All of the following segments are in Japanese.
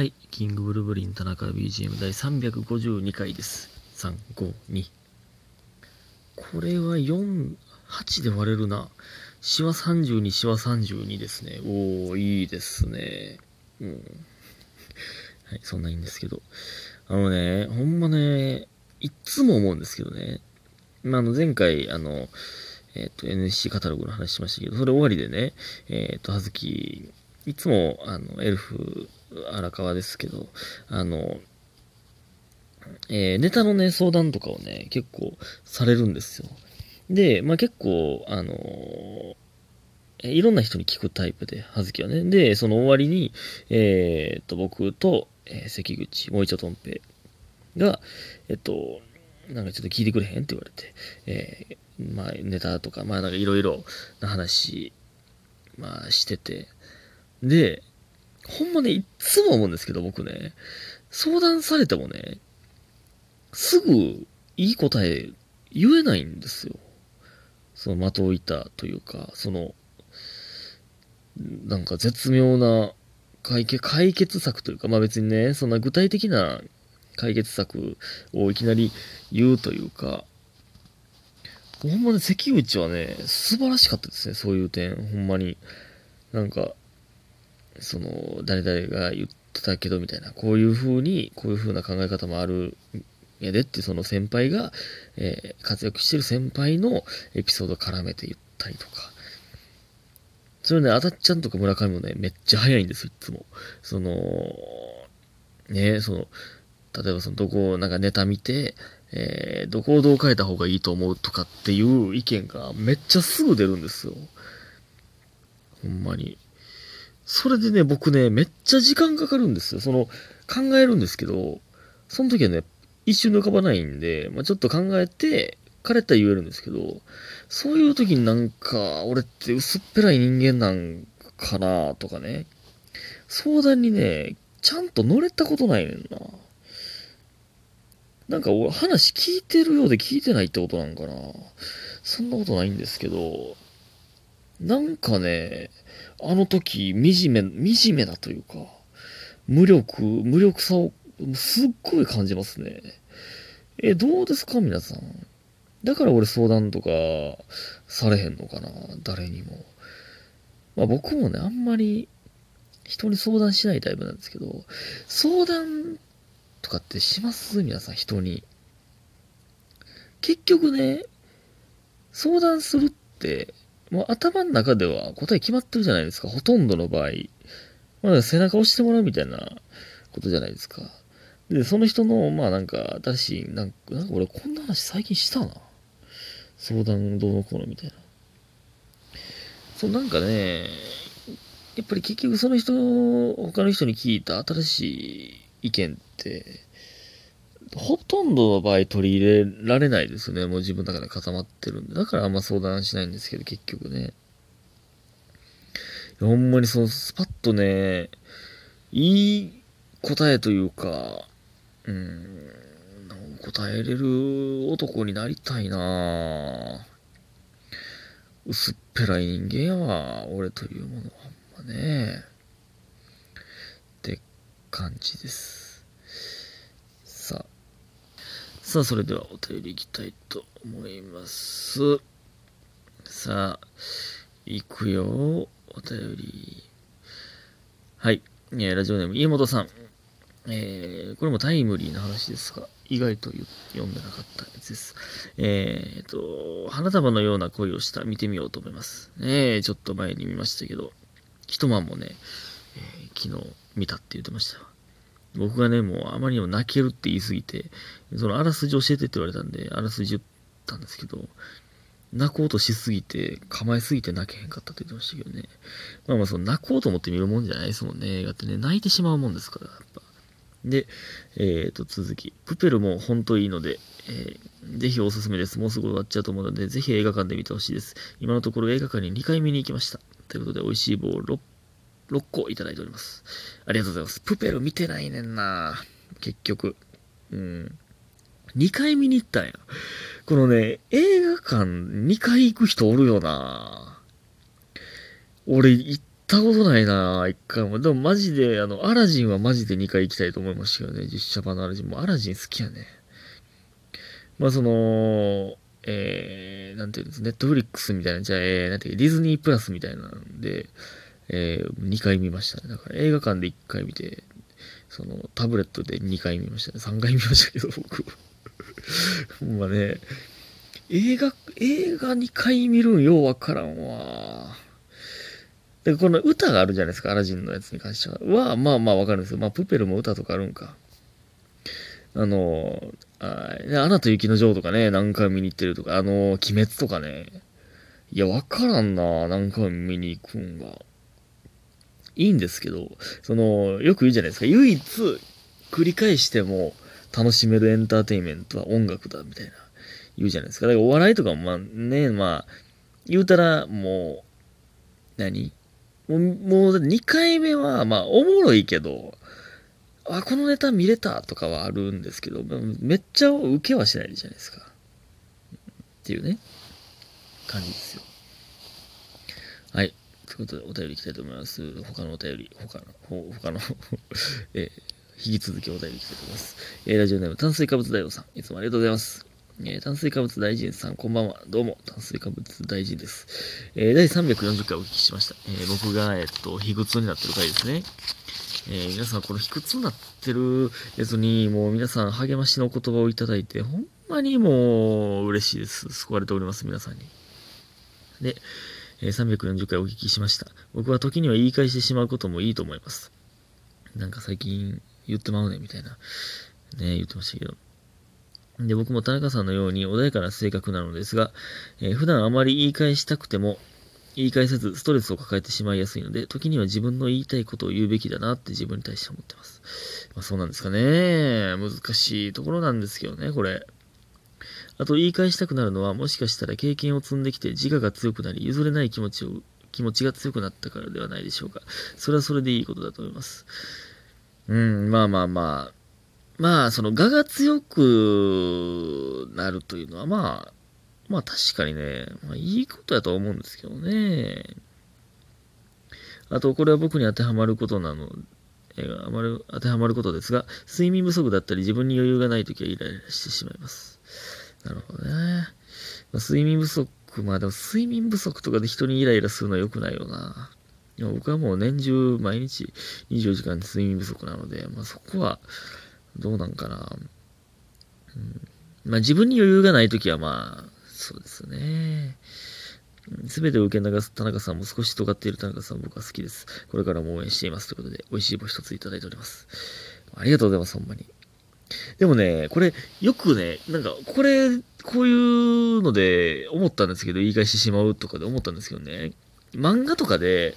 はい。キングブルブリン田中 BGM 第352回です。3、5、2。これは4、8で割れるな。シワ32、シワ32ですね。おー、いいですね。うん。はい、そんないいんですけど。あのね、ほんまね、いっつも思うんですけどね。まあ、あの、前回、あの、えっ、と、NSC カタログの話しましたけど、それ終わりでね、えっ、と、はずき、いつも、あの、エルフ、荒川ですけど、あの、えーネタのね、相談とかをね、結構されるんですよ。で、まあ結構、あのーいろんな人に聞くタイプで、はずきはね。で、その終わりに、えーっと、僕と、えー関口、もう一度とんぺいが、えっと、なんかちょっと聞いてくれへんって言われて、えーまあネタとか、まあなんかいろいろな話、まあしてて、で、ほんまね、いっつも思うんですけど、僕ね、相談されてもね、すぐいい答え言えないんですよ。その的をいたというか、その、なんか絶妙な解決、解決策というか、まあ別にね、そんな具体的な解決策をいきなり言うというか、ほんまね、関口はね、素晴らしかったですね、そういう点、ほんまに。なんか、その、誰々が言ってたけどみたいな、こういう風に、こういう風な考え方もあるんやでって、その先輩が、えー活躍してる先輩のエピソード絡めて言ったりとか。それね、あたっちゃんとか村上もね、めっちゃ早いんですよ、いつも。その、ね、その、例えばその、どこをなんかネタ見て、えーどこをどう変えた方がいいと思うとかっていう意見がめっちゃすぐ出るんですよ。ほんまに。それでね、僕ね、めっちゃ時間かかるんですよ。その、考えるんですけど、その時はね、一瞬で浮かばないんで、まあ、ちょっと考えて、彼ったら言えるんですけど、そういう時になんか、俺って薄っぺらい人間なんかなとかね、相談にね、ちゃんと乗れたことないねんな。なんか俺話聞いてるようで聞いてないってことなんかな。そんなことないんですけど、なんかね、あの時、惨め、惨めだというか、無力、無力さをすっごい感じますね。え、どうですか皆さん？だから俺相談とかされへんのかな誰にも。まあ僕もね、あんまり人に相談しないタイプなんですけど、相談とかってします？皆さん、人に。結局ね、相談するって、もう頭の中では答え決まってるじゃないですか。ほとんどの場合。まあ、背中押してもらうみたいなことじゃないですか。で、その人の、まあなんか、新しい、なんか、なんか俺こんな話最近したな。相談どうのこうのみたいな。そう、なんかね、やっぱり結局その人、他の人に聞いた新しい意見って、ほとんどの場合取り入れられないですよね。もう自分の中で固まってるんで。だからあんま相談しないんですけど、結局ね。ほんまにそのスパッとね、いい答えというか、うん、答えれる男になりたいなぁ薄っぺらい人間やわ、俺というものはほんまね。って感じです。さあ。さあ、それではお便りいきたいと思います。さあ、いくよ、お便り。はい。えーラジオネーム、家元さん。えーこれもタイムリーな話ですが、意外と読んでなかったやつです。えーと、花束のような恋をした、見てみようと思います。ねえちょっと前に見ましたけど、一晩もね、えー昨日見たって言ってました。僕がね、もうあまりにも泣けるって言いすぎて、そのあらすじ教えてって言われたんで、あらすじ言ったんですけど、泣こうとしすぎて、構えすぎて泣けへんかったって言ってましたけどね。まあまあ、その泣こうと思って見るもんじゃないですもんね。映画ってね、泣いてしまうもんですから、やっぱ。で、えーと、続き。プペルも本当いいので、えーぜひおすすめです。もうすぐ終わっちゃうと思うので、ぜひ映画館で見てほしいです。今のところ映画館に2回見に行きました。ということで、美味しい棒 6, 6個いただいております。ありがとうございます。プペル見てないねんな結局。うん。2回見に行ったんや。このね、映画館2回行く人おるよな俺行ったことないな一回も。でもマジで、あの、アラジンはマジで2回行きたいと思いましたけどね。実写版のアラジンも。アラジン好きやね。まあその、えー、なんていうんです、ネットフリックスみたいな、じゃあ、えー、なんていうディズニープラスみたいなんで、えー、2回見ましたね。だから映画館で1回見て、そのタブレットで2回見ましたね。3回見ましたけど、僕。ほんまね、映画、映画2回見るんようわからんわ。で、この歌があるじゃないですか、アラジンのやつに関しては。は、まあまあわかるんですよ。まあ、プペルも歌とかあるんか。あの、あアナと雪の女王とかね、何回見に行ってるとか、あの、鬼滅とかね。いや、わからんな、何回見に行くんが。いいんですけど、その、よく言うじゃないですか。唯一、繰り返しても楽しめるエンターテインメントは音楽だ、みたいな。言うじゃないですか。だからお笑いとかも、まあね、まあ、言うたら、もう、何？もう、もう2回目は、まあ、おもろいけど、あ、このネタ見れたとかはあるんですけど、めっちゃ受けはしないじゃないですか。っていうね、感じですよ。はい。ということで、お便りいきたいと思います。他のお便り、他の、他の えー、引き続きお便りいきたいと思います。えー、ラジオネーム、炭水化物大王さん、いつもありがとうございます。えー、炭水化物大臣さん、こんばんは。どうも、炭水化物大臣です。えー、第340回お聞きしました。えー、僕が、えっと、卑屈になってる回ですね。え皆さん、この卑屈になってるやつに、もう皆さん励ましの言葉をいただいて、ほんまにもう嬉しいです。救われております、皆さんに。で、え340回お聞きしました。僕は時には言い返してしまうこともいいと思います。なんか最近言ってまうね、みたいな。ね、言ってましたけど。で、僕も田中さんのように穏やかな性格なのですが、えー、普段あまり言い返したくても、言い返せずストレスを抱えてしまいやすいので、時には自分の言いたいことを言うべきだなって自分に対して思ってます。まあそうなんですかね。難しいところなんですけどね、これ。あと言い返したくなるのは、もしかしたら経験を積んできて自我が強くなり、譲れない気持ちを、気持ちが強くなったからではないでしょうか。それはそれでいいことだと思います。うん、まあまあまあ。まあ、その、我が強くなるというのは、まあ、まあ確かにね、まあ、いいことやと思うんですけどね。あと、これは僕に当てはまることなの、えー、あまり当てはまることですが、睡眠不足だったり自分に余裕がないときはイライラしてしまいます。なるほどね。ま、睡眠不足、まあでも睡眠不足とかで人にイライラするのは良くないよな。僕はもう年中毎日24時間睡眠不足なので、まあそこは、どうなんかな。うん、まあ自分に余裕がないときはまあ、そうですね。すべてを受け流す田中さんも少し尖っている田中さん僕は好きです。これからも応援しています。ということで、美味しい棒一ついただいております。ありがとうございます、ほんまに。でもね、これ、よくね、なんか、これ、こういうので思ったんですけど、言い返してしまうとかで思ったんですけどね、漫画とかで、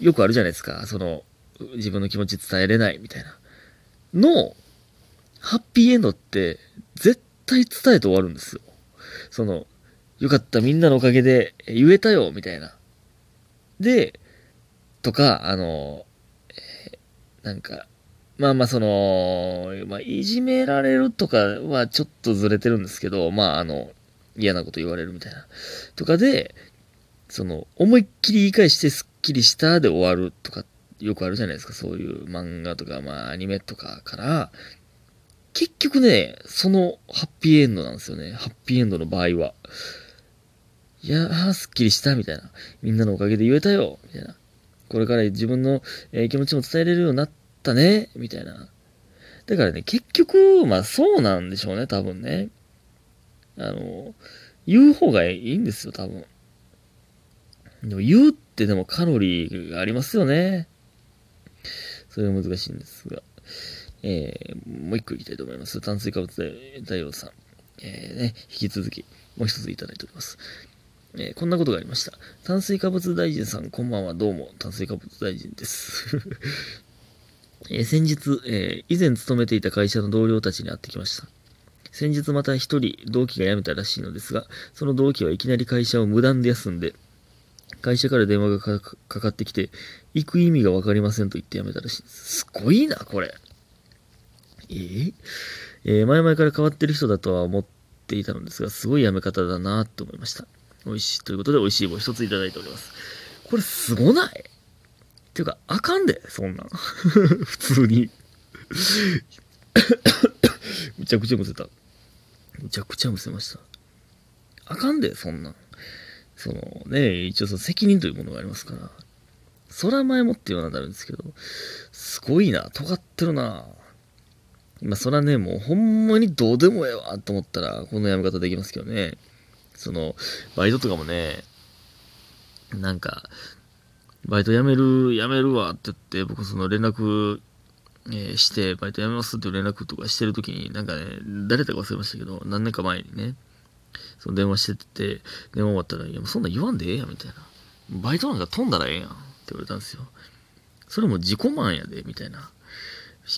よくあるじゃないですか。その、自分の気持ち伝えれないみたいな。の、ハッピーエンドって、絶対伝えて終わるんですよ。その、よかった、みんなのおかげで言えたよ、みたいな。で、とか、あの、えー、なんか、まあまあその、まあ、いじめられるとかはちょっとずれてるんですけど、まああの、嫌なこと言われるみたいな。とかで、その、思いっきり言い返してスッキリしたで終わるとか、よくあるじゃないですか。そういう漫画とか、まあアニメとかから、結局ね、そのハッピーエンドなんですよね。ハッピーエンドの場合は。いやー、すっきりした、みたいな。みんなのおかげで言えたよ、みたいな。これから自分の、えー、気持ちも伝えれるようになってたね、みたいな。だからね、結局、まあそうなんでしょうね、多分ね。あの、言う方がいいんですよ、多分。でも言うってでもカロリーがありますよね。それは難しいんですが。えー、もう一個いきたいと思います。炭水化物大王さん。えー、ね、引き続き、もう一ついただいております。えー、こんなことがありました。炭水化物大臣さん、こんばんは、どうも、炭水化物大臣です。えー、先日、えー、以前勤めていた会社の同僚たちに会ってきました。先日また一人同期が辞めたらしいのですが、その同期はいきなり会社を無断で休んで、会社から電話がかかってきて、行く意味がわかりませんと言って辞めたらしいです。すごいな、これ。えー、えー、前々から変わってる人だとは思っていたのですが、すごいやめ方だなと思いました。美味しい。ということで、美味しい棒一ついただいております。これすごない？ていうか、あかんで、そんなん。普通に。むちゃくちゃむせた。むちゃくちゃむせました。あかんで、そんなん。そのね、一応その責任というものがありますから。そら前もって言わななるんですけど、すごいな、尖ってるな。まあ、そらね、もうほんまにどうでもええわと思ったら、このやめ方できますけどね。その、バイトとかもね、なんか、バイト辞める、辞めるわって言って、僕その連絡、えー、して、バイト辞めますって連絡とかしてるときに、なんかね、誰だか忘れましたけど、何年か前にね、その電話してて、電話終わったら、いや、そんなん言わんでええやん、みたいな。バイトなんか飛んだらええやん、って言われたんですよ。それも自己満やで、みたいな。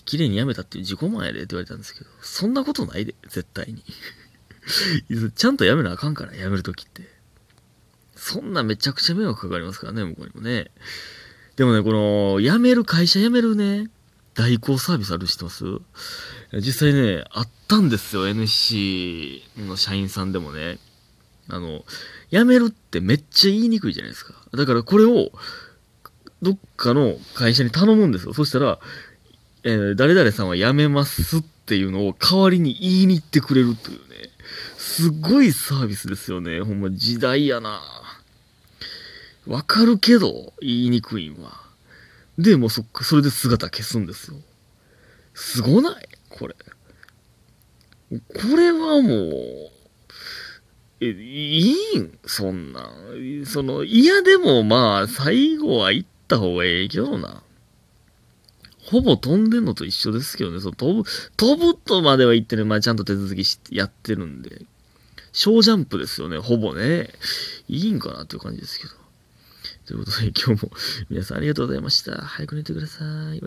綺麗に辞めたっていう自己満やでって言われたんですけど、そんなことないで、絶対に。ちゃんと辞めなあかんから、辞めるときって。そんなめちゃくちゃ迷惑かかりますからね、向こうにもね。でもね、この、辞める、会社辞めるね、代行サービスある知ってます？実際ね、あったんですよ、NC の社員さんでもね。あの、辞めるってめっちゃ言いにくいじゃないですか。だからこれを、どっかの会社に頼むんですよ。そしたら、えー、誰々さんは辞めますっていうのを代わりに言いに行ってくれるというね。すごいサービスですよね。ほんま時代やなわかるけど、言いにくいんは。で、もうそっか、それで姿消すんですよ。すごない？これ。これはもう、え、いいん？そんなん。その、嫌でもまあ、最後は行った方がええけどな。ほぼ飛んでんのと一緒ですけどね。その飛ぶ、飛ぶとまでは言ってね、まあちゃんと手続きしやってるんで。小ジャンプですよね、ほぼね。いいんかなっていう感じですけど。ということで今日も皆さんありがとうございました。早く寝てください。